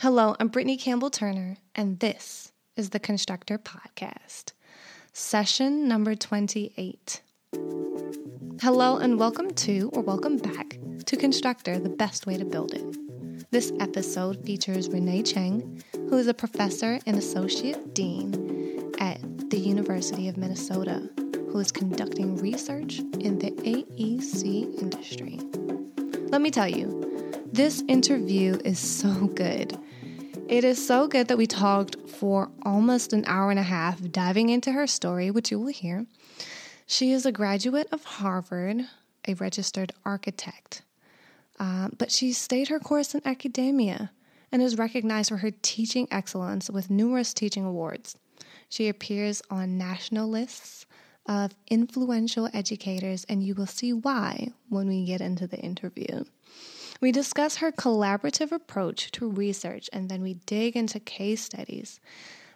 Hello, I'm Brittany Campbell Turner, and this is the Constructrr Podcast, session number 28. Hello, and welcome to, or welcome back to Constructrr, the best way to build it. This episode features Renee Cheng, who is a professor and associate dean at the University of Minnesota, who is conducting research in the AEC industry. Let me tell you, this interview is so good. It is so good that we talked for almost an hour and a half diving into her story, which you will hear. She is a graduate of Harvard, a registered architect, uh, but she stayed her course in academia and is recognized for her teaching excellence with numerous teaching awards. She appears on national lists of influential educators, and you will see why when we get into the interview. We discuss her collaborative approach to research, and then we dig into case studies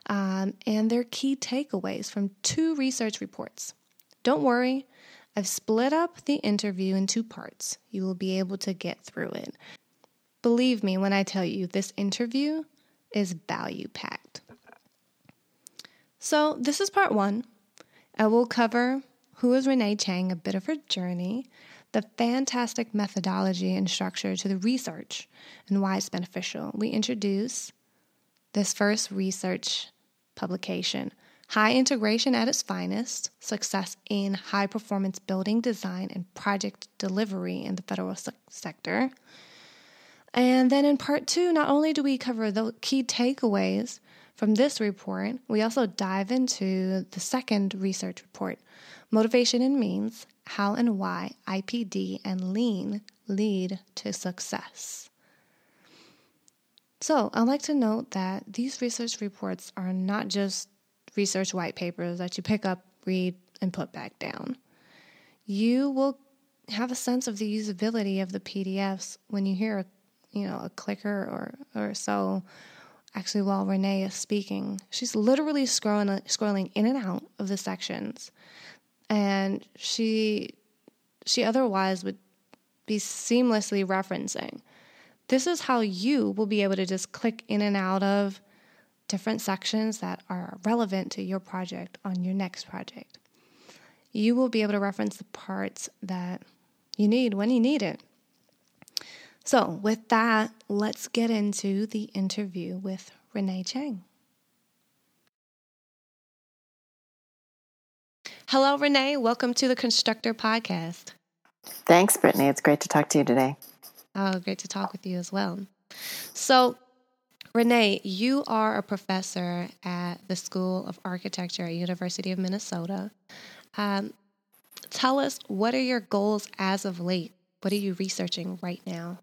um, and their key takeaways from two research reports. Don't worry, I've split up the interview in two parts. You will be able to get through it. Believe me when I tell you, this interview is value packed. So, this is part one. I will cover who is Renee Cheng, a bit of her journey, the fantastic methodology and structure to the research and why it's beneficial. We introduce this first research publication High Integration at its Finest Success in High Performance Building Design and Project Delivery in the Federal se- Sector. And then in part two, not only do we cover the key takeaways from this report, we also dive into the second research report Motivation and Means how and why IPD and lean lead to success. So, I'd like to note that these research reports are not just research white papers that you pick up, read, and put back down. You will have a sense of the usability of the PDFs when you hear a, you know, a clicker or, or so. Actually, while Renee is speaking, she's literally scrolling scrolling in and out of the sections and she she otherwise would be seamlessly referencing. This is how you will be able to just click in and out of different sections that are relevant to your project on your next project. You will be able to reference the parts that you need when you need it. So, with that, let's get into the interview with Renee Cheng. Hello, Renee. Welcome to the Constructrr Podcast. Thanks, Brittany. It's great to talk to you today. Oh, great to talk with you as well. So, Renee, you are a professor at the School of Architecture at University of Minnesota. Um, tell us, what are your goals as of late? What are you researching right now?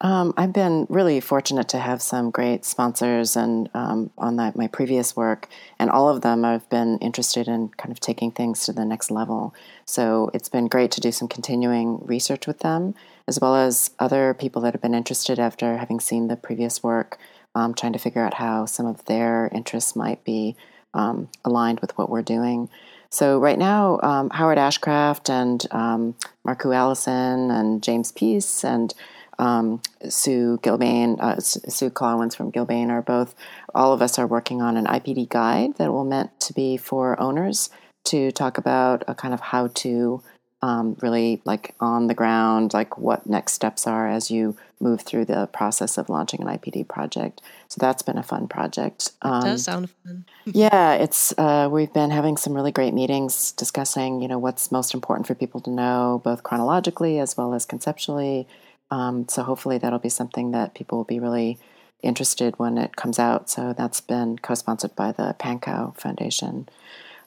Um, I've been really fortunate to have some great sponsors and um, on that, my previous work, and all of them I've been interested in kind of taking things to the next level. So it's been great to do some continuing research with them, as well as other people that have been interested after having seen the previous work, um, trying to figure out how some of their interests might be um, aligned with what we're doing. So right now, um, Howard Ashcraft and um, Markku Allison and James Pease and um, Sue Gilbane, uh, Sue Collins from Gilbane are both, all of us are working on an IPD guide that will meant to be for owners to talk about a kind of how to um, really like on the ground, like what next steps are as you move through the process of launching an IPD project. So that's been a fun project. Um, does sound fun. yeah, it's uh, we've been having some really great meetings discussing, you know, what's most important for people to know, both chronologically as well as conceptually um, so hopefully that'll be something that people will be really interested when it comes out. So that's been co-sponsored by the Pankow Foundation.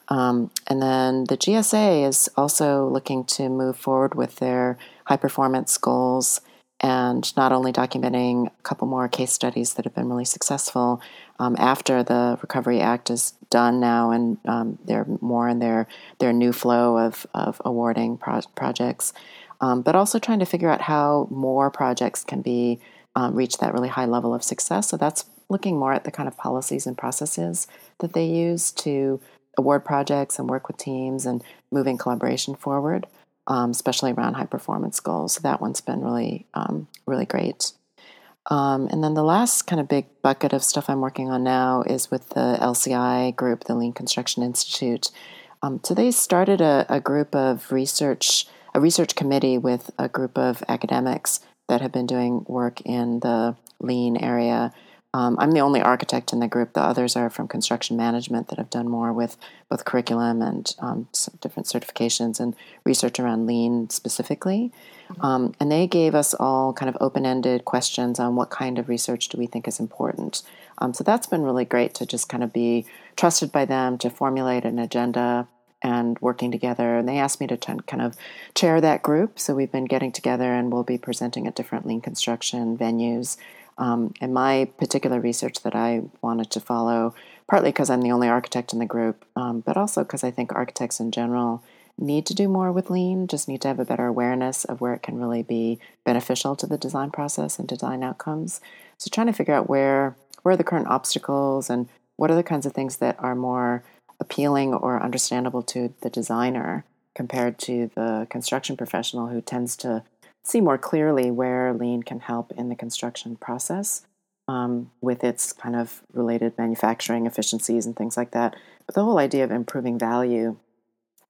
Um, and then the GSA is also looking to move forward with their high performance goals and not only documenting a couple more case studies that have been really successful um, after the Recovery Act is done now and um, they're more in their, their new flow of, of awarding pro- projects um, but also trying to figure out how more projects can be um, reach that really high level of success. So that's looking more at the kind of policies and processes that they use to award projects and work with teams and moving collaboration forward, um, especially around high performance goals. So that one's been really, um, really great. Um, and then the last kind of big bucket of stuff I'm working on now is with the LCI group, the Lean Construction Institute. Um, so they started a, a, group of research, a research committee with a group of academics that have been doing work in the lean area um, I'm the only architect in the group. The others are from construction management that have done more with both curriculum and um, different certifications and research around lean specifically. Mm-hmm. Um, and they gave us all kind of open ended questions on what kind of research do we think is important. Um, so that's been really great to just kind of be trusted by them to formulate an agenda and working together. And they asked me to t- kind of chair that group. So we've been getting together and we'll be presenting at different lean construction venues um, and my particular research that I wanted to follow, partly because I'm the only architect in the group, um, but also because I think architects in general need to do more with lean, just need to have a better awareness of where it can really be beneficial to the design process and design outcomes. So trying to figure out where where are the current obstacles and what are the kinds of things that are more appealing or understandable to the designer compared to the construction professional who tends to see more clearly where lean can help in the construction process um, with its kind of related manufacturing efficiencies and things like that. But the whole idea of improving value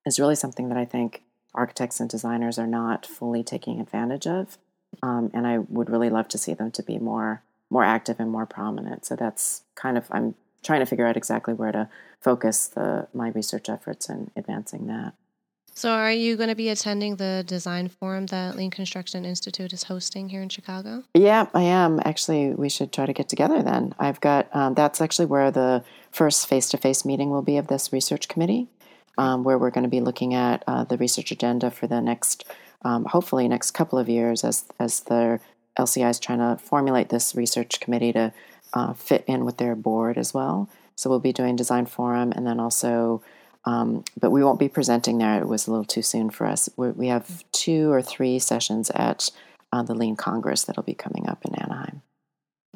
is really something that I think architects and designers are not fully taking advantage of. Um, and I would really love to see them to be more more active and more prominent. So that's kind of I'm trying to figure out exactly where to focus the my research efforts and advancing that. So, are you going to be attending the design forum that Lean Construction Institute is hosting here in Chicago? Yeah, I am. Actually, we should try to get together then. I've got um, that's actually where the first face to face meeting will be of this research committee, um, where we're going to be looking at uh, the research agenda for the next, um, hopefully, next couple of years as as the LCI is trying to formulate this research committee to uh, fit in with their board as well. So, we'll be doing design forum and then also um, but we won't be presenting there. It was a little too soon for us. We're, we have two or three sessions at uh, the Lean Congress that'll be coming up in Anaheim.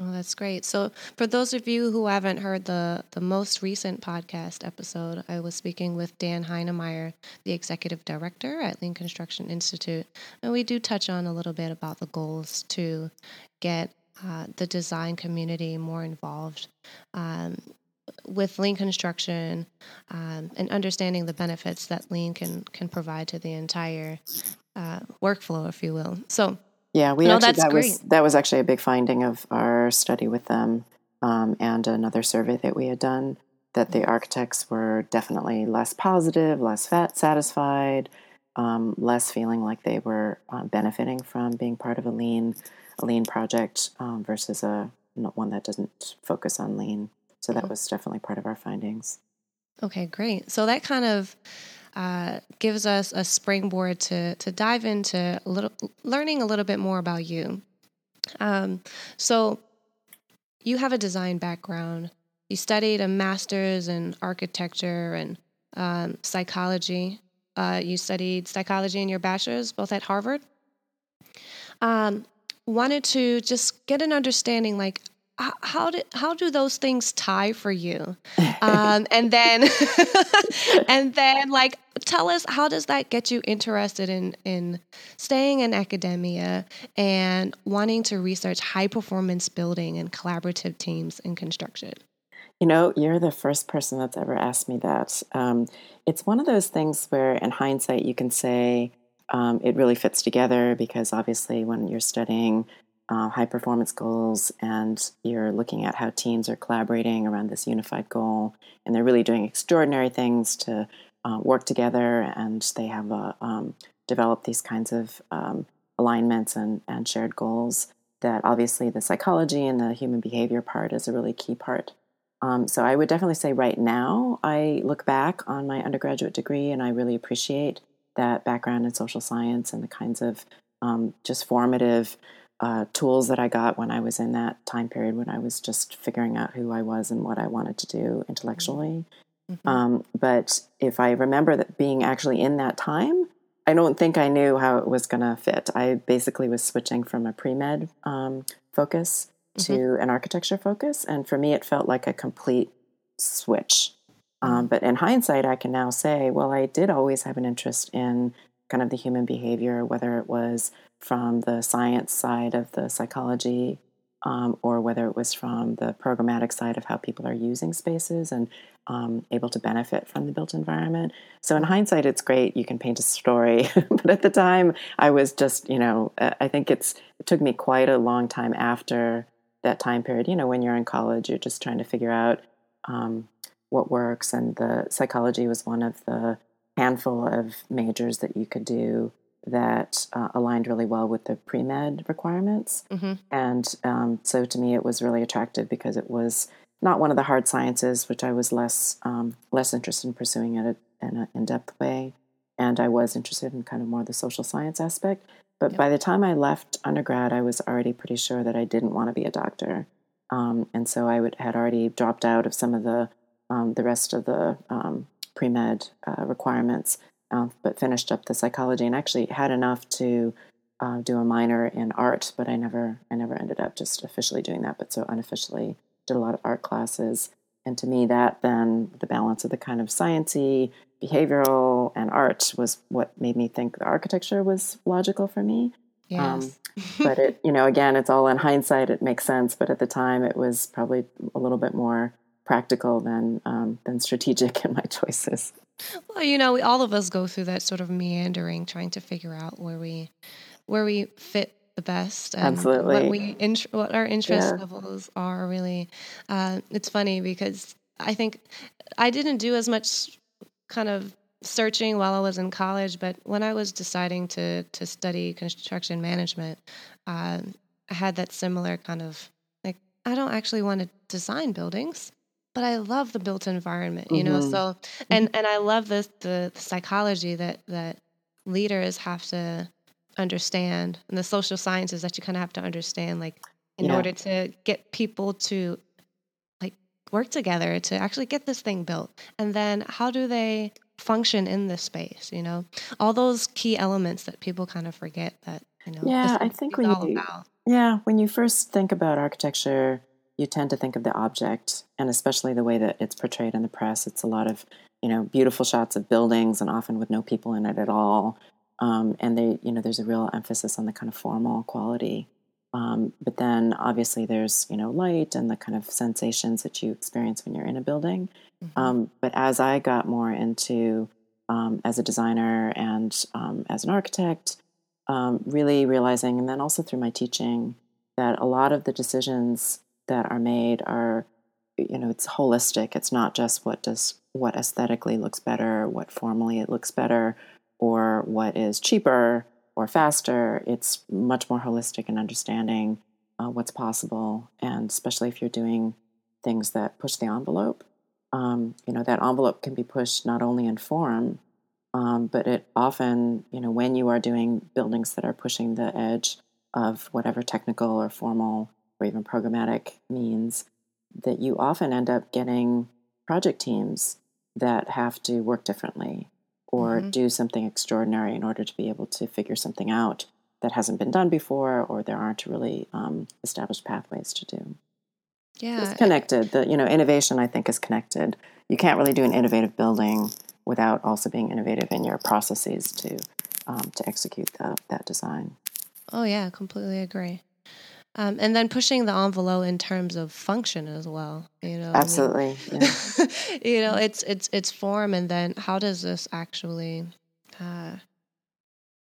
Oh, that's great. So, for those of you who haven't heard the, the most recent podcast episode, I was speaking with Dan Heinemeier, the executive director at Lean Construction Institute. And we do touch on a little bit about the goals to get uh, the design community more involved um, with lean construction um, and understanding the benefits that lean can can provide to the entire uh, workflow, if you will. So yeah, we no, actually, that great. was that was actually a big finding of our study with them um, and another survey that we had done that the architects were definitely less positive, less fat satisfied, um, less feeling like they were uh, benefiting from being part of a lean a lean project um, versus a one that doesn't focus on lean. So that was definitely part of our findings. Okay, great. So that kind of uh, gives us a springboard to to dive into a little learning a little bit more about you. Um, so you have a design background. You studied a master's in architecture and um, psychology. Uh, you studied psychology in your bachelor's, both at Harvard. Um, wanted to just get an understanding, like how do how do those things tie for you um, and then and then like tell us how does that get you interested in in staying in academia and wanting to research high performance building and collaborative teams in construction you know you're the first person that's ever asked me that. Um, it's one of those things where in hindsight you can say um, it really fits together because obviously when you're studying uh, high performance goals and you're looking at how teams are collaborating around this unified goal and they're really doing extraordinary things to uh, work together and they have uh, um, developed these kinds of um, alignments and, and shared goals that obviously the psychology and the human behavior part is a really key part um, so i would definitely say right now i look back on my undergraduate degree and i really appreciate that background in social science and the kinds of um, just formative uh, tools that I got when I was in that time period when I was just figuring out who I was and what I wanted to do intellectually. Mm-hmm. Um, but if I remember that being actually in that time, I don't think I knew how it was going to fit. I basically was switching from a pre med um, focus to mm-hmm. an architecture focus. And for me, it felt like a complete switch. Um, but in hindsight, I can now say, well, I did always have an interest in kind of the human behavior, whether it was from the science side of the psychology um, or whether it was from the programmatic side of how people are using spaces and um, able to benefit from the built environment. So, in hindsight, it's great. You can paint a story. but at the time, I was just, you know, I think it's, it took me quite a long time after that time period. You know, when you're in college, you're just trying to figure out um, what works. And the psychology was one of the handful of majors that you could do that uh, aligned really well with the pre med requirements. Mm-hmm. And um, so to me, it was really attractive because it was not one of the hard sciences, which I was less um, less interested in pursuing in an in depth way. And I was interested in kind of more the social science aspect. But yep. by the time I left undergrad, I was already pretty sure that I didn't want to be a doctor. Um, and so I would, had already dropped out of some of the um, the rest of the um, pre med uh, requirements uh, but finished up the psychology and actually had enough to uh, do a minor in art, but I never I never ended up just officially doing that, but so unofficially did a lot of art classes. And to me, that then the balance of the kind of sciency, behavioral, and art was what made me think the architecture was logical for me. Um, yes. Um, but it, you know, again, it's all in hindsight. It makes sense, but at the time, it was probably a little bit more practical than um, than strategic in my choices. Well, you know, we, all of us go through that sort of meandering, trying to figure out where we where we fit the best and Absolutely. what we int- what our interest yeah. levels are. Really, uh, it's funny because I think I didn't do as much kind of searching while I was in college, but when I was deciding to to study construction management, uh, I had that similar kind of like I don't actually want to design buildings but I love the built environment, you know. Mm-hmm. So mm-hmm. and and I love this the, the psychology that that leaders have to understand and the social sciences that you kind of have to understand like in yeah. order to get people to like work together to actually get this thing built and then how do they function in this space you know all those key elements that people kind of forget that you know yeah i think when you about. yeah when you first think about architecture you tend to think of the object and especially the way that it's portrayed in the press it's a lot of you know beautiful shots of buildings and often with no people in it at all um, and they you know there's a real emphasis on the kind of formal quality. Um, but then obviously there's you know light and the kind of sensations that you experience when you're in a building. Mm-hmm. um, but as i got more into um, as a designer and um, as an architect um, really realizing and then also through my teaching that a lot of the decisions that are made are you know it's holistic. It's not just what does what aesthetically looks better what formally it looks better or what is cheaper or faster it's much more holistic in understanding uh, what's possible and especially if you're doing things that push the envelope. Um, you know that envelope can be pushed not only in form um, but it often you know when you are doing buildings that are pushing the edge of whatever technical or formal or even programmatic means that you often end up getting project teams that have to work differently or mm-hmm. do something extraordinary in order to be able to figure something out that hasn't been done before or there aren't really um, established pathways to do. Yeah it's connected. The you know innovation i think is connected. You can't really do an innovative building without also being innovative in your processes to um, to execute the, that design. Oh yeah completely agree um, and then pushing the envelope in terms of function as well, you know. Absolutely. I mean, yeah. you know, it's it's it's form, and then how does this actually? Uh,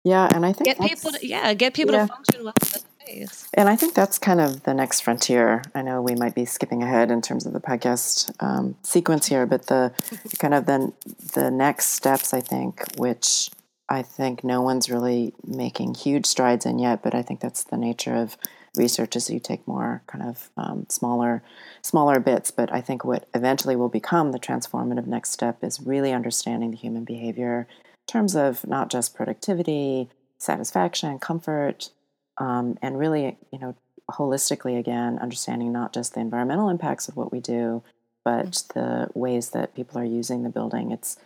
yeah, and I think get people. To, yeah, get people yeah. to function well in the space. And I think that's kind of the next frontier. I know we might be skipping ahead in terms of the podcast um, sequence here, but the kind of the the next steps, I think, which I think no one's really making huge strides in yet, but I think that's the nature of research as you take more kind of um, smaller smaller bits but i think what eventually will become the transformative next step is really understanding the human behavior in terms of not just productivity satisfaction comfort um, and really you know holistically again understanding not just the environmental impacts of what we do but mm-hmm. the ways that people are using the building it's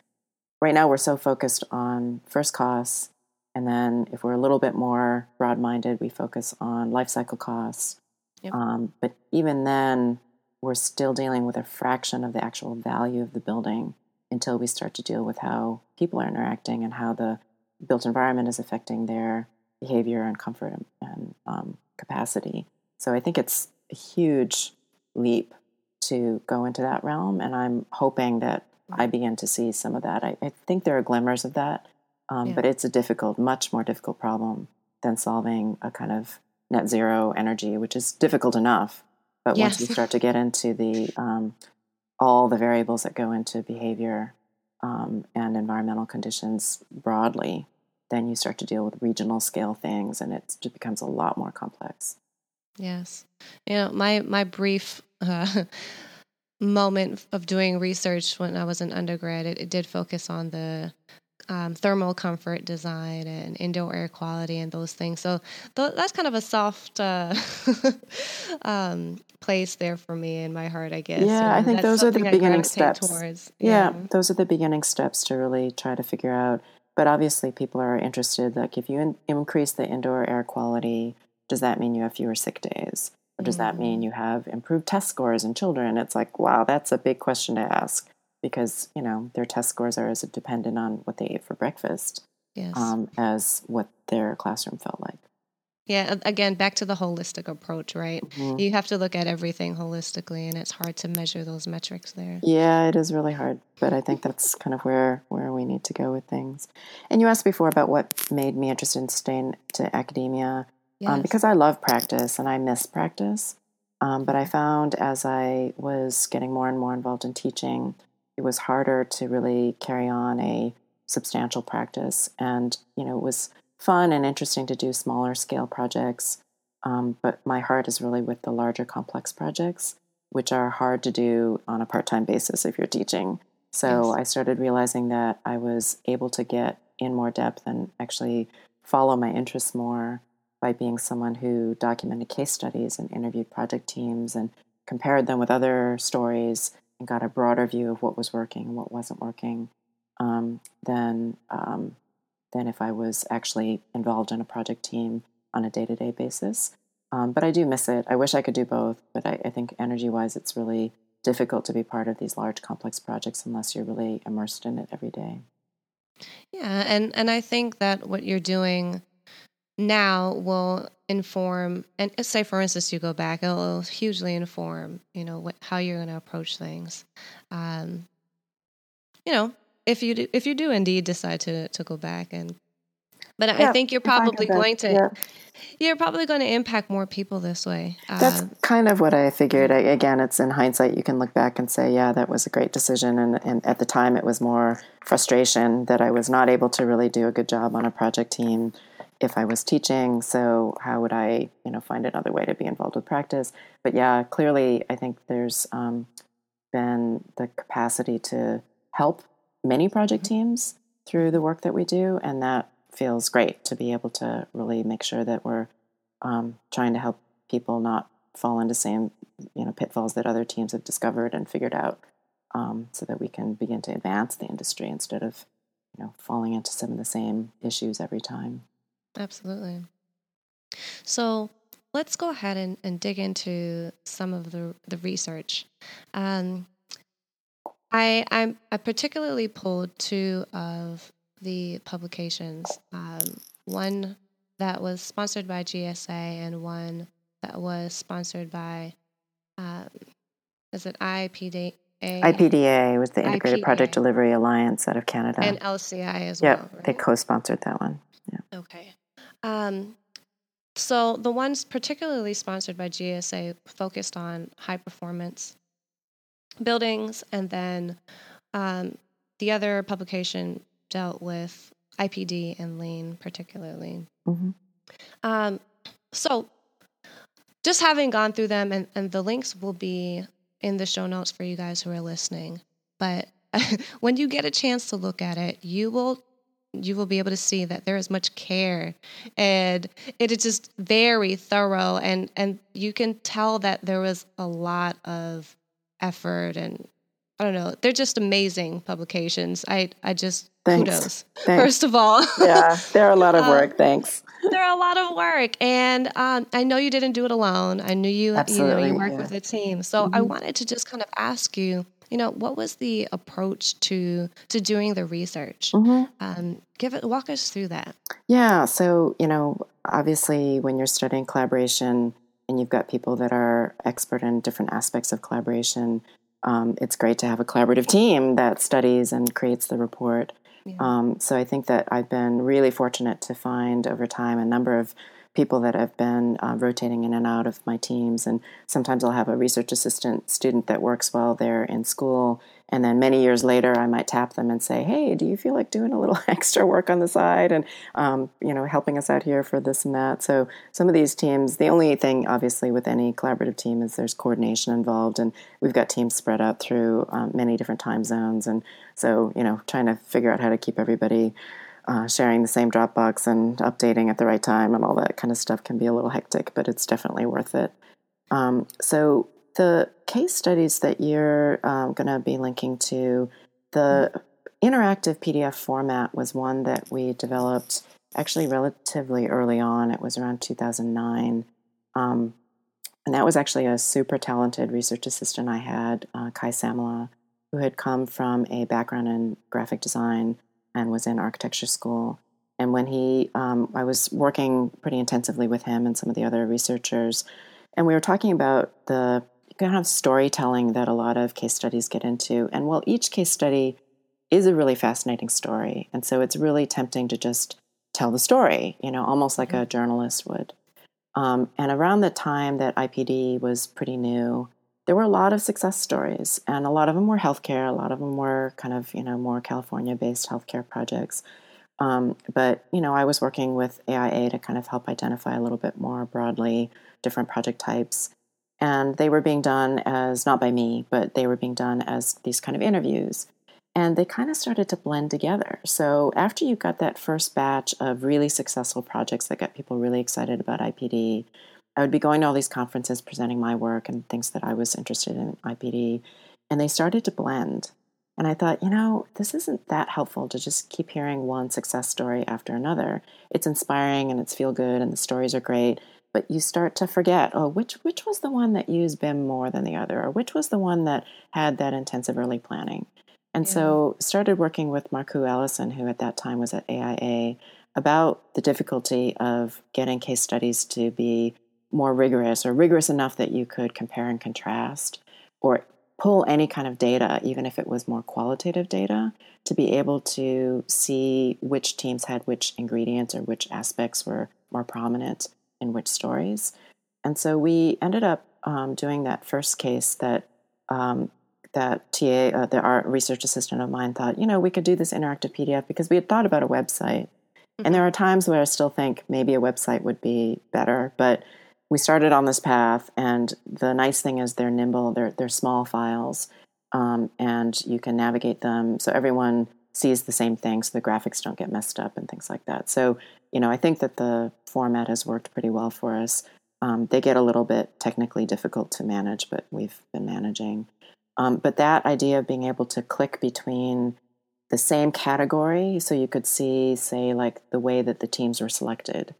right now we're so focused on first costs and then if we're a little bit more broad minded, we focus on life cycle costs. Yep. Um, but even then, we're still dealing with a fraction of the actual value of the building until we start to deal with how people are interacting and how the built environment is affecting their behavior and comfort and, um, capacity. So I think it's a huge leap to go into that realm. And I'm hoping that I begin to see some of that. I, I think there are glimmers of that, um, yeah. but it's a difficult, much more difficult problem than solving a kind of net zero energy, which is difficult enough. But yes. once you start to get into the um, all the variables that go into behavior um, and environmental conditions broadly, then you start to deal with regional scale things, and it just becomes a lot more complex. Yes, you know my my brief uh, moment of doing research when I was an undergrad, it, it did focus on the um, thermal comfort design and indoor air quality and those things. So th- that's kind of a soft uh, um, place there for me in my heart, I guess. Yeah, I think those are the beginning steps. Towards. Yeah. those are the beginning steps to really try to figure out. But obviously, people are interested. Like, if you in- increase the indoor air quality, does that mean you have fewer sick days? Or does mm-hmm. that mean mm. you have improved test scores in children? It's like, wow, that's a big question to ask because you know their test scores are as dependent on what they ate for breakfast yes. um, as what their classroom felt like. Yeah, again, back to the holistic approach, right? Mm-hmm. You have to look at everything holistically, and it's hard to measure those metrics there. Yeah, it is really hard, but I think that's kind of where where we need to go with things. And you asked before about what made me interested in staying to academia, um, yes. um, because I love practice and I miss practice. Um, but I found as I was getting more and more involved in teaching, it was harder to really carry on a substantial practice. And, you know, it was fun and interesting to do smaller scale projects. Um, but my heart is really with the larger complex projects, which are hard to do on a part time basis if you're teaching. So yes. I started realizing that I was able to get in more depth and actually follow my interests more by being someone who documented case studies and interviewed project teams and compared them with other stories and got a broader view of what was working and what wasn't working um, than um, than if I was actually involved in a project team on a day to day basis. Um, but I do miss it. I wish I could do both, but I, I think energy wise, it's really difficult to be part of these large complex projects unless you're really immersed in it every day. Yeah, and and I think that what you're doing now will inform and say for instance you go back it'll hugely inform you know what, how you're going to approach things um, you know if you do, if you do indeed decide to to go back and but yeah, I think you're probably going to yeah. you're probably going to impact more people this way. That's uh, kind of what I figured. I, again, it's in hindsight you can look back and say, yeah, that was a great decision and and at the time it was more frustration that I was not able to really do a good job on a project team if I was teaching. So how would I, you know, find another way to be involved with practice? But yeah, clearly, I think there's um, been the capacity to help many project mm-hmm. teams through the work that we do, and that feels great to be able to really make sure that we're um, trying to help people not fall into same you know pitfalls that other teams have discovered and figured out, um, so that we can begin to advance the industry instead of you know falling into some of the same issues every time. Absolutely. So let's go ahead and, and dig into some of the, the research. Um, I, I'm, I particularly pulled two of the publications um, one that was sponsored by GSA and one that was sponsored by, um, is it IPD? IPDA was the Integrated IPDA. Project Delivery Alliance out of Canada. And LCI as yep, well. Right? They co sponsored that one. Yeah. Okay. Um, so the ones particularly sponsored by GSA focused on high performance buildings, and then um, the other publication dealt with IPD and lean particularly. Mm-hmm. Um, so just having gone through them, and, and the links will be in the show notes for you guys who are listening. But when you get a chance to look at it, you will you will be able to see that there is much care and it is just very thorough and and you can tell that there was a lot of effort and I don't know. They're just amazing publications. I I just thanks. kudos. Thanks. First of all, yeah, they're a lot of work. Um, thanks. They're a lot of work, and um, I know you didn't do it alone. I knew you. Absolutely, you know, you worked yeah. with a team. So mm-hmm. I wanted to just kind of ask you you know what was the approach to to doing the research mm-hmm. um, give it walk us through that yeah so you know obviously when you're studying collaboration and you've got people that are expert in different aspects of collaboration, um, it's great to have a collaborative team that studies and creates the report. Yeah. Um, so I think that I've been really fortunate to find over time a number of people that have been uh, rotating in and out of my teams. And sometimes I'll have a research assistant student that works while they're in school. And then many years later, I might tap them and say, "Hey, do you feel like doing a little extra work on the side and um, you know helping us out here for this and that?" So some of these teams, the only thing obviously with any collaborative team is there's coordination involved, and we've got teams spread out through um, many different time zones, and so you know trying to figure out how to keep everybody uh, sharing the same Dropbox and updating at the right time and all that kind of stuff can be a little hectic, but it's definitely worth it. Um, so the case studies that you're um, going to be linking to, the interactive PDF format was one that we developed actually relatively early on. It was around 2009. Um, and that was actually a super talented research assistant I had, uh, Kai Samala, who had come from a background in graphic design and was in architecture school. And when he, um, I was working pretty intensively with him and some of the other researchers, and we were talking about the kind of storytelling that a lot of case studies get into. And while each case study is a really fascinating story, and so it's really tempting to just tell the story, you know, almost like a mm-hmm. journalist would. Um, and around the time that IPD was pretty new, there were a lot of success stories, and a lot of them were healthcare. A lot of them were kind of you know more California-based healthcare projects. Um, but you know, I was working with AIA to kind of help identify a little bit more broadly different project types, and they were being done as not by me, but they were being done as these kind of interviews, and they kind of started to blend together. So after you got that first batch of really successful projects that got people really excited about IPD, I would be going to all these conferences presenting my work and things that I was interested in IPD, and they started to blend. And I thought, you know, this isn't that helpful to just keep hearing one success story after another. It's inspiring and it's feel good and the stories are great, but you start to forget, oh, which which was the one that used BIM more than the other, or which was the one that had that intensive early planning. And yeah. so started working with Markku Allison, who at that time was at AIA, about the difficulty of getting case studies to be more rigorous or rigorous enough that you could compare and contrast or pull any kind of data, even if it was more qualitative data, to be able to see which teams had which ingredients or which aspects were more prominent in which stories. And so we ended up um, doing that first case that um, that TA, uh, the art research assistant of mine, thought, you know, we could do this interactive PDF because we had thought about a website. Mm-hmm. And there are times where I still think maybe a website would be better, but we started on this path, and the nice thing is they're nimble. They're they're small files, um, and you can navigate them so everyone sees the same thing, so the graphics don't get messed up and things like that. So you know, I think that the format has worked pretty well for us. Um, they get a little bit technically difficult to manage, but we've been managing. Um, but that idea of being able to click between the same category, so you could see, say, like the way that the teams were selected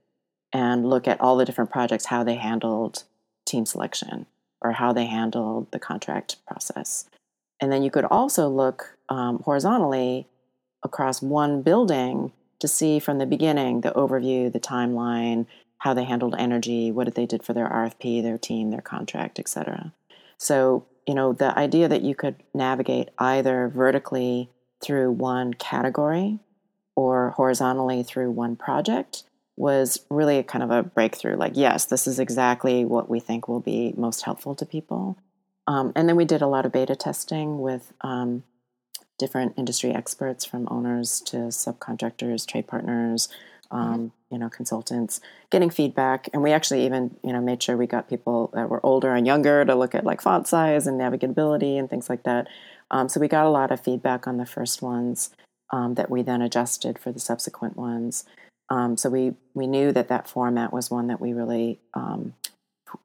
and look at all the different projects, how they handled team selection or how they handled the contract process. And then you could also look um, horizontally across one building to see from the beginning the overview, the timeline, how they handled energy, what they did for their RFP, their team, their contract, etc. So, you know, the idea that you could navigate either vertically through one category or horizontally through one project was really kind of a breakthrough. Like, yes, this is exactly what we think will be most helpful to people. Um, and then we did a lot of beta testing with um, different industry experts, from owners to subcontractors, trade partners, mm-hmm. um, you know, consultants, getting feedback. And we actually even, you know, made sure we got people that were older and younger to look at like font size and navigability and things like that. Um, so we got a lot of feedback on the first ones um, that we then adjusted for the subsequent ones. Um, so we we knew that that format was one that we really um,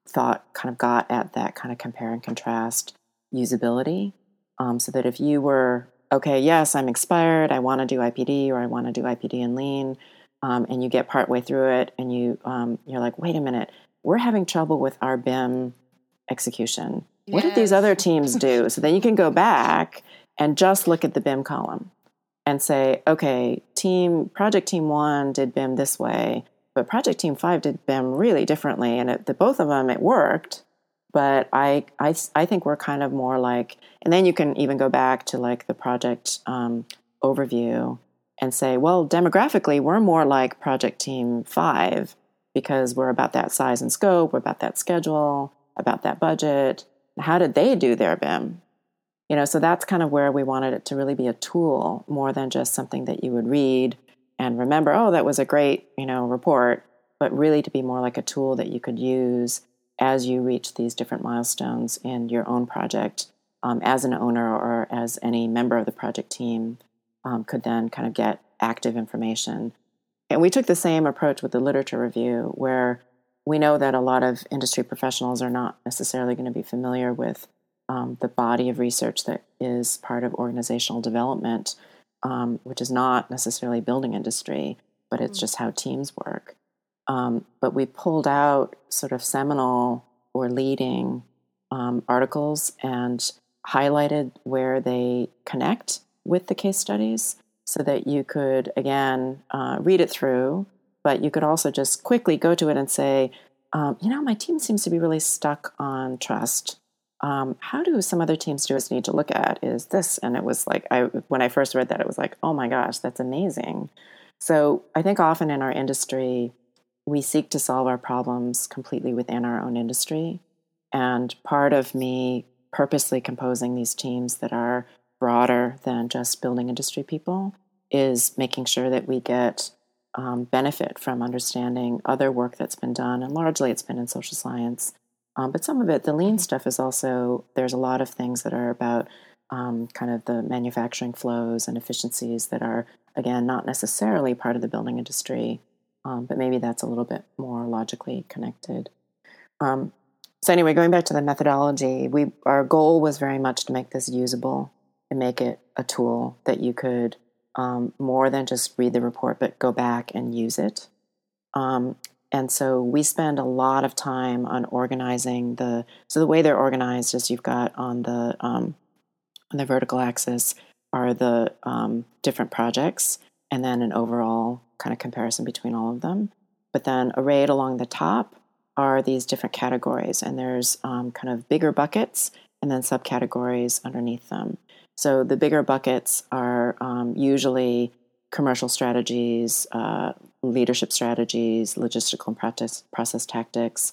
thought kind of got at that kind of compare and contrast usability. Um, so that if you were okay, yes, I'm expired, I want to do IPD or I want to do IPD and lean, um, and you get partway through it and you um, you're like, wait a minute, we're having trouble with our BIM execution. Yes. What did these other teams do? so then you can go back and just look at the BIM column and say, okay, team project team one did BIM this way, But Project Team Five did BIM really differently, and it, the both of them it worked. But I, I, I think we're kind of more like, and then you can even go back to like the project um, overview and say, well, demographically, we're more like Project Team Five because we're about that size and scope, we're about that schedule, about that budget. How did they do their BIM? You know, so that's kind of where we wanted it to really be a tool more than just something that you would read and remember, oh, that was a great, you know, report, but really to be more like a tool that you could use as you reach these different milestones in your own project um, as an owner or as any member of the project team um, could then kind of get active information. And we took the same approach with the literature review, where we know that a lot of industry professionals are not necessarily going to be familiar with um, the body of research that is part of organizational development um, which is not necessarily building industry, but it's mm. just how teams work. Um, but we pulled out sort of seminal or leading um, articles and highlighted where they connect with the case studies so that you could, again, uh, read it through, but you could also just quickly go to it and say, um, you know, my team seems to be really stuck on trust um, how do some other teams do us need to look at is this? And it was like i when i first read that it was like oh my gosh that's amazing. So i think often in our industry we seek to solve our problems completely within our own industry. And part of me purposely composing these teams that are broader than just building industry people is making sure that we get um, benefit from understanding other work that's been done and largely it's been in social science um, but some of it, the lean mm-hmm. stuff, is also there's a lot of things that are about um, kind of the manufacturing flows and efficiencies that are again not necessarily part of the building industry, um, but maybe that's a little bit more logically connected. Um, so anyway, going back to the methodology, we our goal was very much to make this usable and make it a tool that you could um, more than just read the report, but go back and use it. Um, and so we spend a lot of time on organizing the. So the way they're organized is you've got on the um, on the vertical axis are the um, different projects, and then an overall kind of comparison between all of them. But then arrayed along the top are these different categories, and there's um, kind of bigger buckets and then subcategories underneath them. So the bigger buckets are um, usually commercial strategies, uh, leadership strategies, logistical and process, process tactics.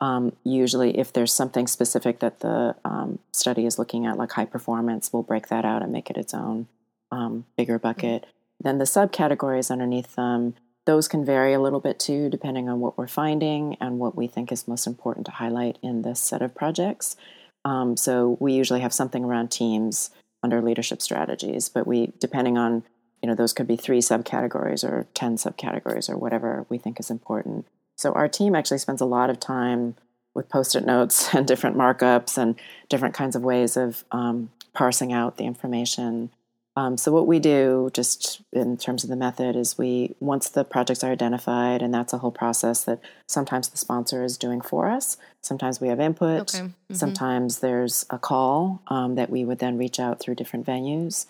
Um, usually, if there's something specific that the um, study is looking at, like high performance, we'll break that out and make it its own um, bigger mm-hmm. bucket. Mm-hmm. Then the subcategories underneath them, those can vary a little bit too, depending on what we're finding and what we think is most important to highlight in this set of projects. Um, so we usually have something around teams under leadership strategies, but we, depending on you know those could be three subcategories or 10 subcategories or whatever we think is important so our team actually spends a lot of time with post-it notes and different markups and different kinds of ways of um, parsing out the information um, so what we do just in terms of the method is we once the projects are identified and that's a whole process that sometimes the sponsor is doing for us sometimes we have input okay. mm-hmm. sometimes there's a call um, that we would then reach out through different venues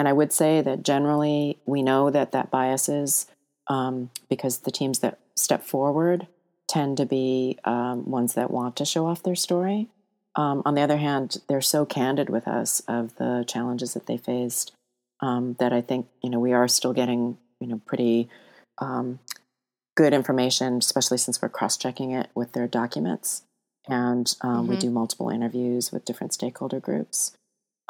and I would say that generally we know that that bias is um, because the teams that step forward tend to be um, ones that want to show off their story. Um, on the other hand, they're so candid with us of the challenges that they faced um, that I think you know we are still getting you know pretty um, good information, especially since we're cross-checking it with their documents, and um, mm-hmm. we do multiple interviews with different stakeholder groups.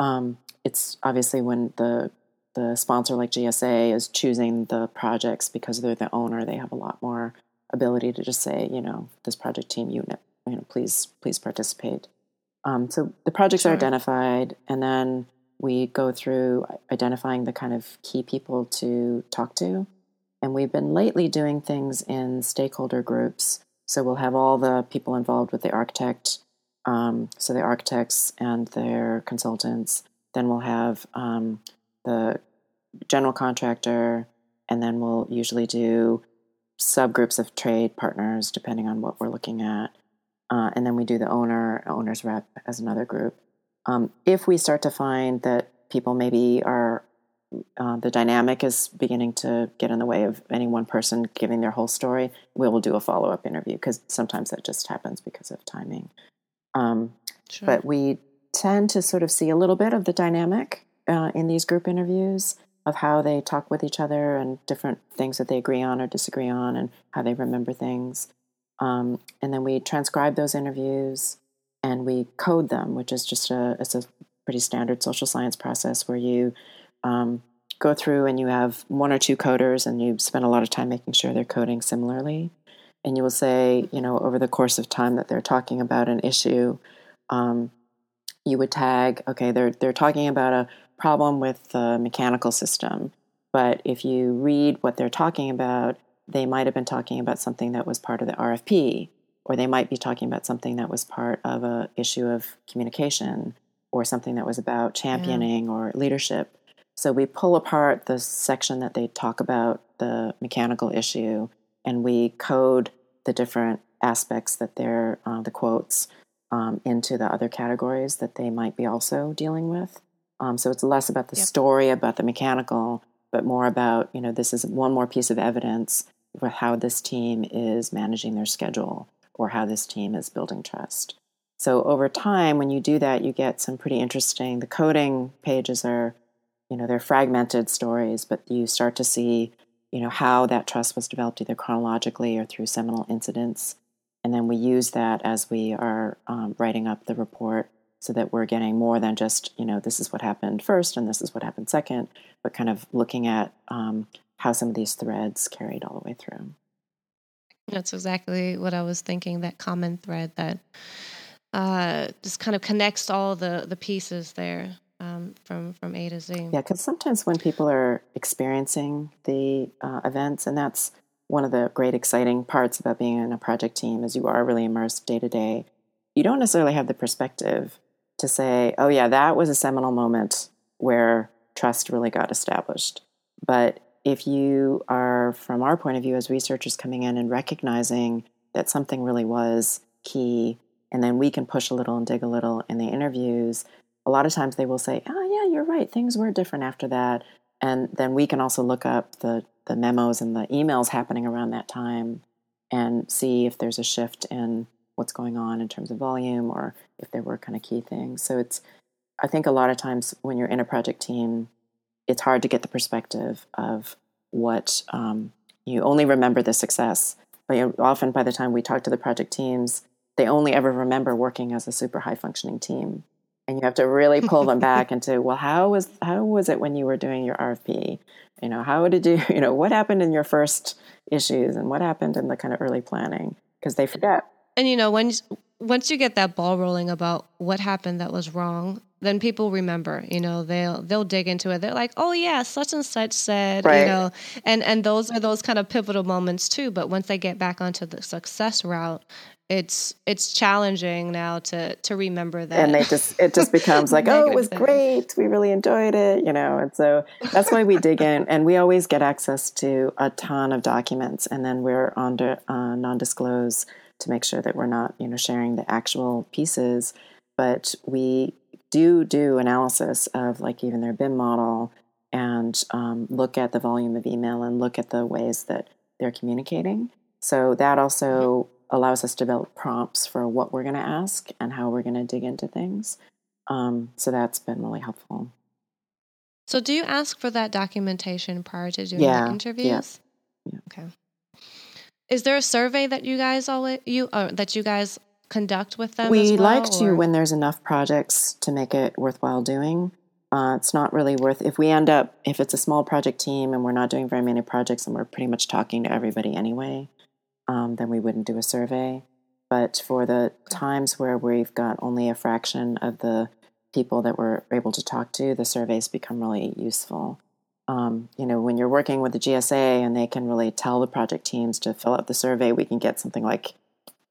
Um, it's obviously when the the sponsor like GSA is choosing the projects because they're the owner, they have a lot more ability to just say, you know, this project team unit, you know, please please participate. Um, so the projects sure. are identified, and then we go through identifying the kind of key people to talk to. And we've been lately doing things in stakeholder groups. So we'll have all the people involved with the architect, um, so the architects and their consultants, then we'll have um, the general contractor, and then we'll usually do subgroups of trade partners depending on what we're looking at. Uh, and then we do the owner, owner's rep as another group. Um, if we start to find that people maybe are uh, the dynamic is beginning to get in the way of any one person giving their whole story, we will do a follow up interview because sometimes that just happens because of timing. Um, sure. But we tend to sort of see a little bit of the dynamic uh, in these group interviews of how they talk with each other and different things that they agree on or disagree on and how they remember things. Um, and then we transcribe those interviews and we code them, which is just a it's a pretty standard social science process where you um, go through and you have one or two coders and you spend a lot of time making sure they're coding similarly. And you will say, you know, over the course of time that they're talking about an issue, um, you would tag, okay, they're they're talking about a problem with the mechanical system, but if you read what they're talking about, they might have been talking about something that was part of the RFP, or they might be talking about something that was part of a issue of communication, or something that was about championing yeah. or leadership. So we pull apart the section that they talk about the mechanical issue, and we code the different aspects that they're uh, the quotes um, into the other categories that they might be also dealing with. Um, so it's less about the yep. story about the mechanical, but more about you know this is one more piece of evidence for how this team is managing their schedule or how this team is building trust. So over time, when you do that, you get some pretty interesting. The coding pages are, you know, they're fragmented stories, but you start to see, you know, how that trust was developed either chronologically or through seminal incidents, and then we use that as we are um, writing up the report, so that we're getting more than just, you know, this is what happened first and this is what happened second, but kind of looking at um, how some of these threads carried all the way through. That's exactly what I was thinking. That common thread that uh, just kind of connects all the the pieces there um, from from A to Z. Yeah, because sometimes when people are experiencing the uh, events, and that's one of the great exciting parts about being in a project team, is you are really immersed day to day. You don't necessarily have the perspective to say, "Oh yeah, that was a seminal moment where trust really got established." But if you are, from our point of view as researchers coming in and recognizing that something really was key and then we can push a little and dig a little in the interviews a lot of times they will say oh yeah you're right things were different after that. And then we can also look up the the memos and the emails happening around that time and see if there's a shift in what's going on in terms of volume or if there were kind of key things. So it's i think a lot of times when you're in a project team it's hard to get the perspective of what um, you only remember the success but often by the time we talk to the project teams they only ever remember working as a super high functioning team and you have to really pull them back into well how was how was it when you were doing your rfp you know how did you you know what happened in your first issues and what happened in the kind of early planning? Because they forget. And you know when once you get that ball rolling about what happened that was wrong then people remember you know they'll they'll dig into it. They're like oh yeah such and such said right. you know and and those are those kind of pivotal moments too but once they get back onto the success route it's it's challenging now to to remember that. And they just it just becomes like oh it was great. We really enjoyed it you know? And so that's why we dig in. And we always get access to a ton of documents and then we're on to uh, non-disclose to make sure that we're not you know sharing the actual pieces. But we do do analysis of like even their BIM model and um, look at the volume of email and look at the ways that they're communicating. So that also mm-hmm allows us to develop prompts for what we're going to ask and how we're going to dig into things. Um, so that's been really helpful. So, do you ask for that documentation prior to doing yeah, the interviews? Yeah. yeah. Okay. Is there a survey that you guys always you uh, that you guys conduct with them? We well, like to when there's enough projects to make it worthwhile doing. Uh, it's not really worth if we end up if it's a small project team and we're not doing very many projects and we're pretty much talking to everybody anyway um, then we wouldn't do a survey. But for the times where we've got only a fraction of the people that we're able to talk to, the surveys become really useful. Um, you know, when you're working with the GSA and they can really tell the project teams to fill out the survey, we can get something like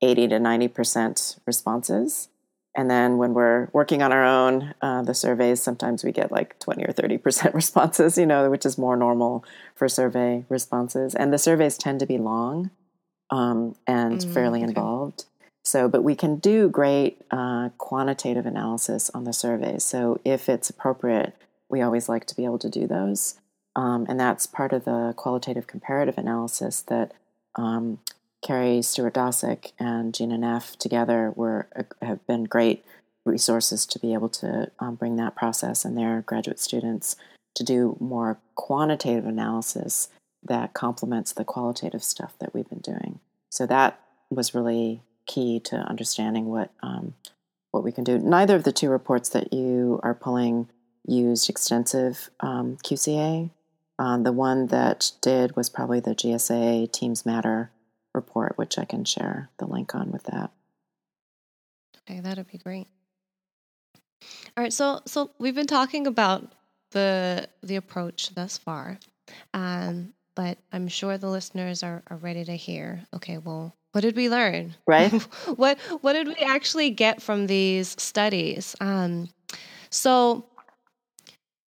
80 to 90% responses. And then when we're working on our own, uh, the surveys, sometimes we get like 20 or 30% responses, you know, which is more normal for survey responses. And the surveys tend to be long um, and mm, fairly involved. So, but we can do great uh, quantitative analysis on the surveys. So, if it's appropriate, we always like to be able to do those. Um, and that's part of the qualitative comparative analysis that um, Carrie Sturts Dossick and Gina Neff together were uh, have been great resources to be able to um, bring that process and their graduate students to do more quantitative analysis that complements the qualitative stuff that we've been doing. So that was really key to understanding what um, what we can do. Neither of the two reports that you are pulling used extensive um, QCA. Um, the one that did was probably the GSA Teams Matter report, which I can share the link on with that. Okay, that'd be great. All right, so so we've been talking about the the approach thus far, um, but I'm sure the listeners are, are ready to hear. Okay, well, what did we learn? Right. what what did we actually get from these studies? Um, so,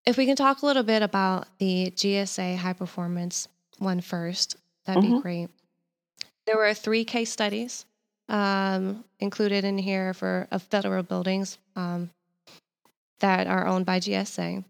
if we can talk a little bit about the GSA high performance one first, that'd mm-hmm. be great. There were three case studies um, included in here for of federal buildings um, that are owned by GSA.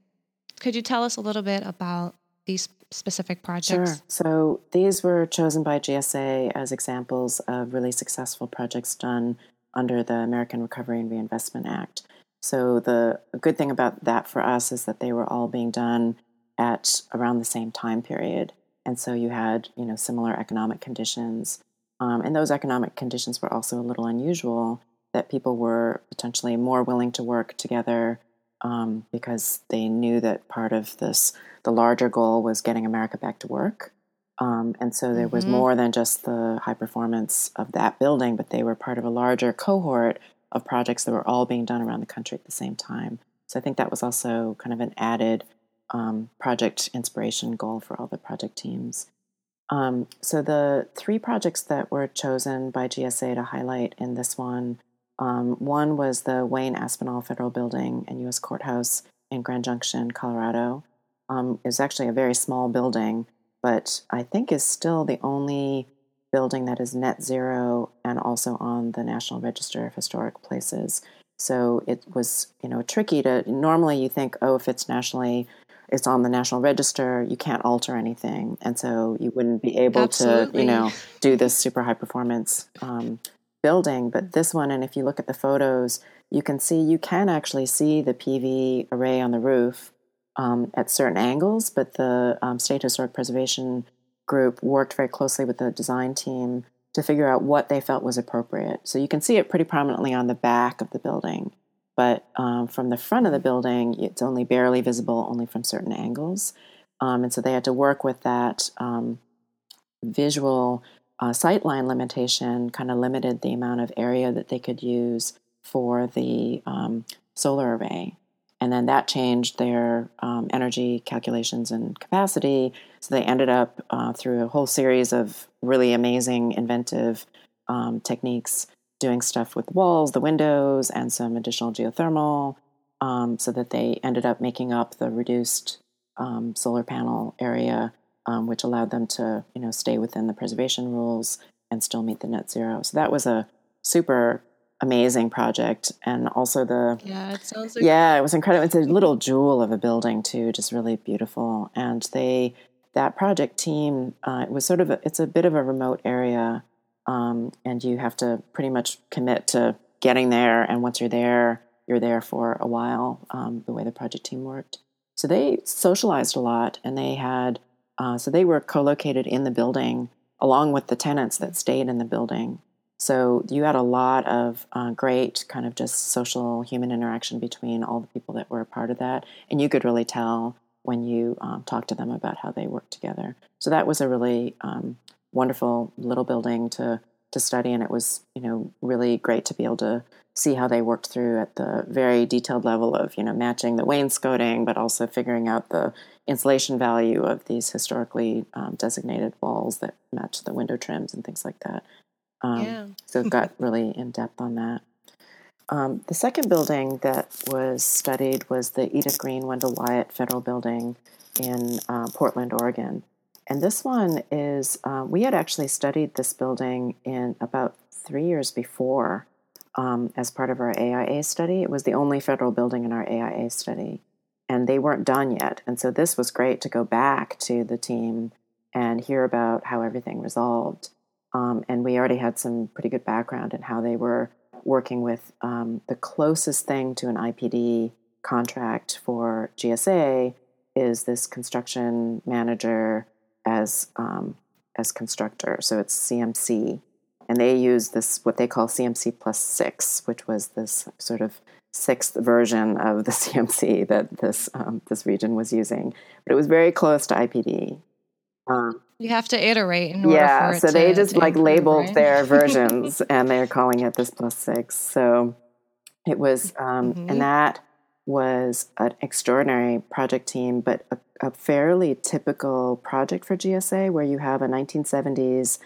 Could you tell us a little bit about these specific projects? Sure. So these were chosen by GSA as examples of really successful projects done under the American Recovery and Reinvestment Act. So the good thing about that for us is that they were all being done at around the same time period and so you had you know similar economic conditions um, and those economic conditions were also a little unusual that people were potentially more willing to work together um, because they knew that part of this the larger goal was getting america back to work um, and so there was mm-hmm. more than just the high performance of that building but they were part of a larger cohort of projects that were all being done around the country at the same time so i think that was also kind of an added um, project inspiration goal for all the project teams. Um, so the three projects that were chosen by GSA to highlight in this one, um, one was the Wayne Aspinall Federal Building and U.S. Courthouse in Grand Junction, Colorado. Um, it was actually a very small building, but I think is still the only building that is net zero and also on the National Register of Historic Places. So it was, you know, tricky to. Normally, you think, oh, if it's nationally it's on the national register you can't alter anything and so you wouldn't be able Absolutely. to you know do this super high performance um, building but this one and if you look at the photos you can see you can actually see the pv array on the roof um, at certain angles but the um, state historic preservation group worked very closely with the design team to figure out what they felt was appropriate so you can see it pretty prominently on the back of the building but um, from the front of the building, it's only barely visible, only from certain angles. Um, and so they had to work with that um, visual uh, sightline limitation, kind of limited the amount of area that they could use for the um, solar array. And then that changed their um, energy calculations and capacity. So they ended up uh, through a whole series of really amazing, inventive um, techniques doing stuff with walls, the windows, and some additional geothermal, um, so that they ended up making up the reduced um, solar panel area, um, which allowed them to, you know, stay within the preservation rules and still meet the net zero. So that was a super amazing project, and also the yeah, it sounds like- yeah, it was incredible. It's a little jewel of a building too, just really beautiful. And they that project team uh, it was sort of a, it's a bit of a remote area um, and you have to pretty much commit to getting there. And once you're there, you're there for a while. Um, the way the project team worked, so they socialized a lot, and they had uh, so they were co-located in the building along with the tenants that stayed in the building. So you had a lot of uh, great kind of just social human interaction between all the people that were a part of that, and you could really tell when you um, talked to them about how they worked together. So that was a really um, wonderful little building to to study, and it was you know really great to be able to see how they worked through at the very detailed level of you know matching the wainscoting, but also figuring out the insulation value of these historically um, designated walls that match the window trims and things like that. Um, yeah. so got really in depth on that. Um, the second building that was studied was the Edith Green Wendell Wyatt Federal Building in uh, Portland, Oregon. And this one is, uh, we had actually studied this building in about three years before um, as part of our AIA study. It was the only federal building in our AIA study. and they weren't done yet. And so this was great to go back to the team and hear about how everything resolved. Um, and we already had some pretty good background in how they were working with um, the closest thing to an IPD contract for GSA is this construction manager as um, as constructor. So it's CMC, and they use this what they call CMC plus six, which was this sort of sixth version of the CMC that this um, this region was using. But it was very close to IPD. Um, you have to iterate in order yeah, so they just like improve, labeled right? their versions and they're calling it this plus six. So it was, um, Mhm. and that was an extraordinary project team, but a, a fairly typical project for GSA where you have a 1970s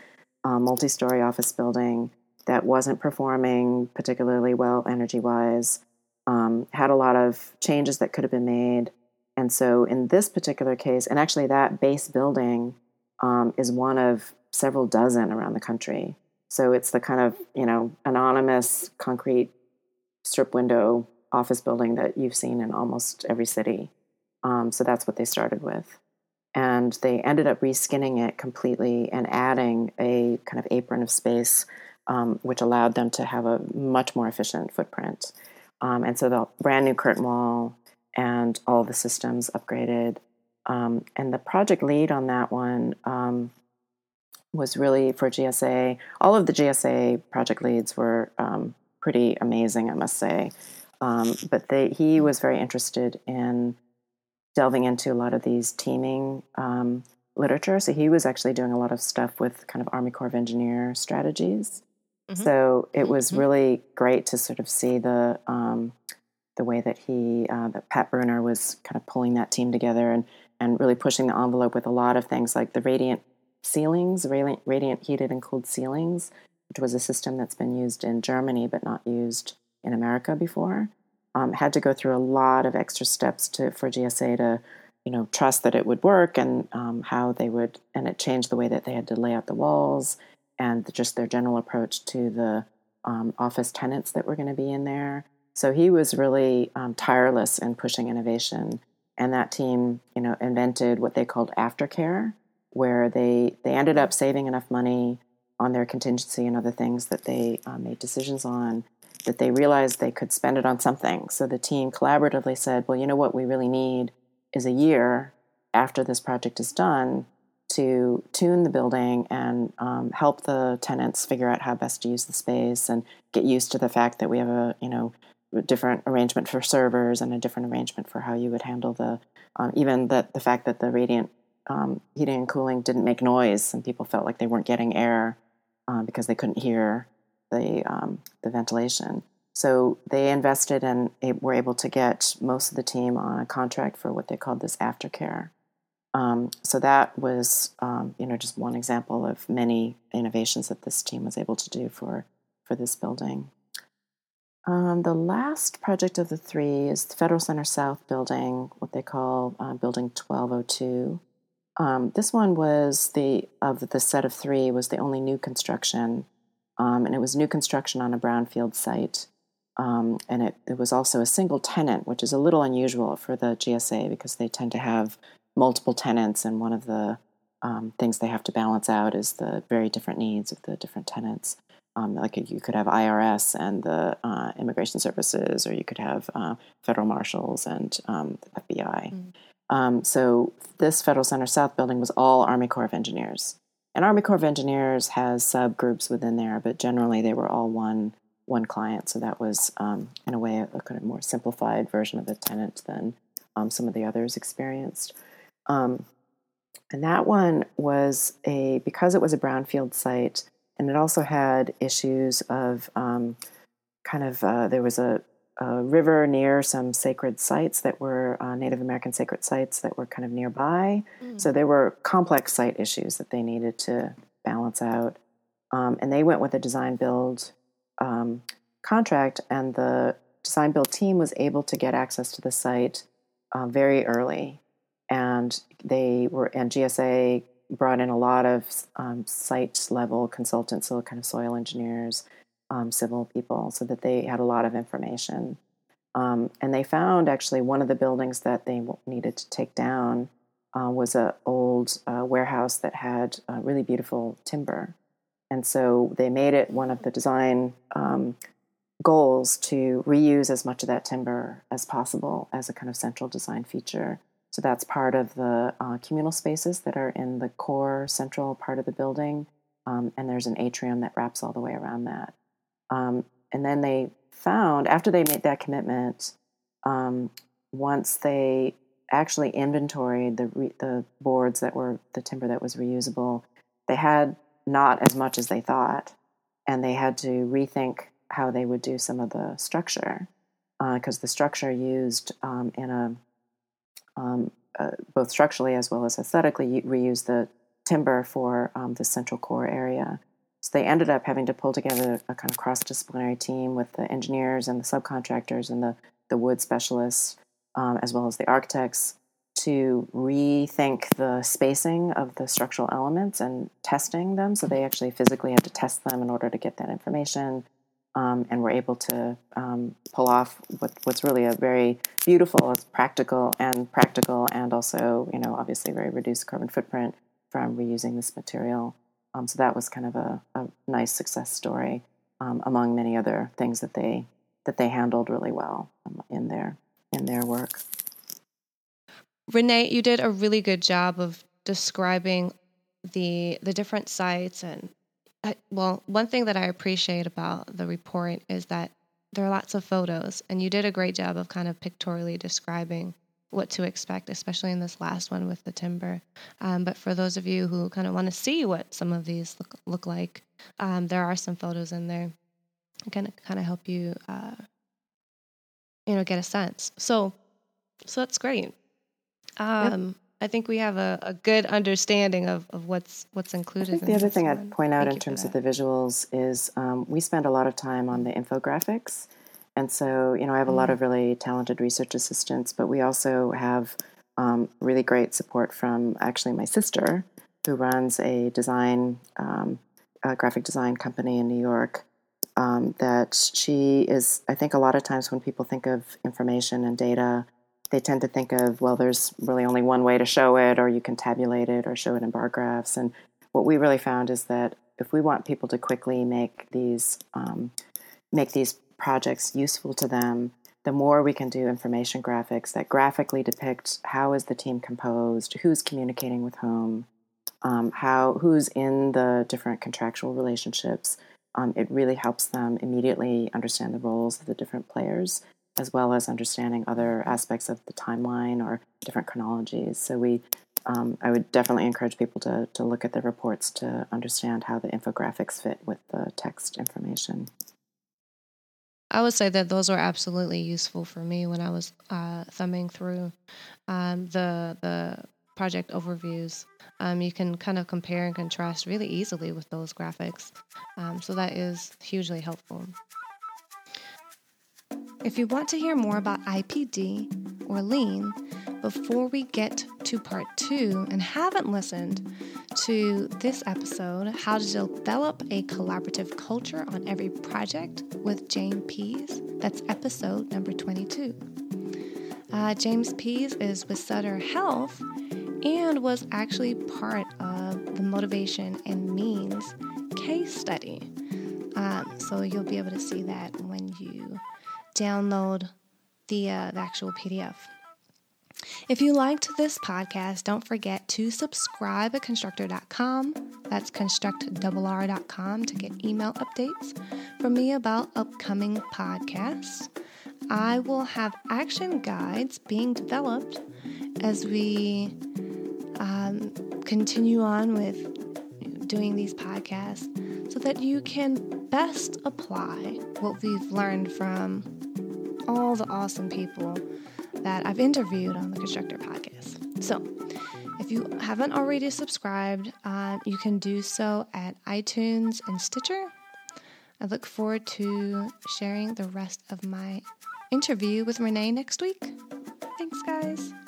uh, multi story office building that wasn't performing particularly well energy wise, um, had a lot of changes that could have been made. And so, in this particular case, and actually, that base building um, is one of several dozen around the country. So, it's the kind of, you know, anonymous concrete strip window office building that you've seen in almost every city. Um, so, that's what they started with. And they ended up reskinning it completely and adding a kind of apron of space, um, which allowed them to have a much more efficient footprint. Um, and so the brand new curtain wall and all the systems upgraded. Um, and the project lead on that one um, was really for GSA. All of the GSA project leads were um, pretty amazing, I must say. Um, but they, he was very interested in delving into a lot of these teaming um, literature. So he was actually doing a lot of stuff with kind of Army Corps of Engineer strategies. Mhm. So it was Mhm. really great to sort of see the um, the way that he uh, that Pat Bruner was kind of pulling that team together and and really pushing the envelope with a lot of things like the radiant ceilings, radiant, radiant heated and cooled ceilings, which was a system that's been used in Germany but not used in America before. Um, had to go through a lot of extra steps to for GSA to you know trust that it would work and um, how they would and it changed the way that they had to lay out the walls and just their general approach to the um, office tenants that were going to be in there. So he was really um, tireless in pushing innovation, and that team, you know, invented what they called aftercare, where they they ended up saving enough money on their contingency and other things that they uh, made decisions on that they realized they could spend it on something. So the team collaboratively said, "Well, you know what we really need is a year after this project is done." to tune the building and um, help the tenants figure out how best to use the space and get used to the fact that we have a you know different arrangement for servers and a different arrangement for how you would handle the um, even the the fact that the radiant um, heating and cooling didn't make noise. Some people felt like they weren't getting air um, because they couldn't hear the um, the ventilation. So they invested and were able to get most of the team on a contract for what they called this aftercare. Um, so that was, um, you know, just one example of many innovations that this team was able to do for for this building. Um, the last project of the three is the Federal Center South building, what they call uh, Building 1202. Um, this one was the of the set of three was the only new construction, um, and it was new construction on a brownfield site. Um, and it, it was also a single tenant, which is a little unusual for the GSA because they tend to have multiple tenants, and one of the um, things they have to balance out is the very different needs of the different tenants. Um, like you could have IRS and the uh, Immigration Services, or you could have uh, federal marshals and um, the FBI. Mm. Um, so this Federal Center South building was all Army Corps of Engineers, and Army Corps of Engineers has subgroups within there, but generally they were all one one client. So that was, um, in a way, a, kind of more simplified version of the tenant than um, some of the others experienced. Um, and that one was a because it was a brownfield site, and it also had issues of um, kind of uh, there was a, a river near some sacred sites that were uh, Native American sacred sites that were kind of nearby. Mm. So there were complex site issues that they needed to balance out, um, and they went with a design build um, contract, and the design build team was able to get access to the site uh, very early and they were and GSA brought in a lot of um, site level consultants, so kind of soil engineers, um, civil people, so that they had a lot of information. Um, and they found actually one of the buildings that they needed to take down uh, was an old uh, warehouse that had uh, really beautiful timber. And so they made it one of the design um, goals to reuse as much of that timber as possible as a kind of central design feature. So that's part of the uh, communal spaces that are in the core central part of the building. Um, and there's an atrium that wraps all the way around that. Um, and then they found, after they made that commitment, um, once they actually inventoried the, re- the boards that were the timber that was reusable, they had not as much as they thought. And they had to rethink how they would do some of the structure because uh, the structure used um, in a um, uh, both structurally as well as aesthetically reuse the timber for um, the central core area. So they ended up having to pull together a kind of cross disciplinary team with the engineers and the subcontractors and the, the wood specialists, um, as well as the architects, to rethink the spacing of the structural elements and testing them. So they actually physically had to test them in order to get that information um, and we're able to um, pull off what, what's really a very beautiful, practical and practical, and also, you know, obviously very reduced carbon footprint from reusing this material. Um, so that was kind of a, a nice success story um, among many other things that they that they handled really well um, in their in their work. Renee, you did a really good job of describing the the different sites and well, one thing that I appreciate about the report is that there are lots of photos, and you did a great job of kind of pictorially describing what to expect, especially in this last one with the timber. Um, but for those of you who kind of want to see what some of these look, look like, um, there are some photos in there. Kind of kind of help you, uh, you know, get a sense. So, so that's great. Um, yep. I think we have a, a good understanding of, of what's what's included. In the other thing one. I'd point out Thank in terms of the visuals is um, we spend a lot of time on the infographics, and so you know I have a mm lot of really talented research assistants, but we also have um, really great support from actually my sister, who runs a design um, a graphic design company in New York. Um, that she is, I think, a lot of times when people think of information and data they tend to think of, well, there's really only one way to show it, or you can tabulate it or show it in bar graphs. And what we really found is that if we want people to quickly make these um, make these projects useful to them, the more we can do information graphics that graphically depict how is the team composed, who's communicating with whom, um, how who's in the different contractual relationships. Um, it really helps them immediately understand the roles of the different players as well as understanding other aspects of the timeline or different chronologies. So we, um, I would definitely encourage people to to look at the reports to understand how the infographics fit with the text information. I would say that those were absolutely useful for me when I was uh, thumbing through um, the the project overviews. Um, you can kind of compare and contrast really easily with those graphics, um, so that is hugely helpful. If you want to hear more about IPD or lean before we get to part two and haven't listened to this episode, How to Develop a Collaborative Culture on Every Project with James Pease, that's episode number 22. Uh, James Pease is with Sutter Health and was actually part of the Motivation and Means case study. Um, so you'll be able to see that when you download the, uh, the actual PDF. If you liked this podcast, don't forget to subscribe at constructrr.com. That's constructrr.com to get email updates from me about upcoming podcasts. I will have action guides being developed as we um, continue on with doing these podcasts so that you can best apply what we've learned from all the awesome people that I've interviewed on the Constructrr podcast. So, if you haven't already subscribed, uh, you can do so at iTunes and Stitcher. I look forward to sharing the rest of my interview with Renee next week. Thanks, guys.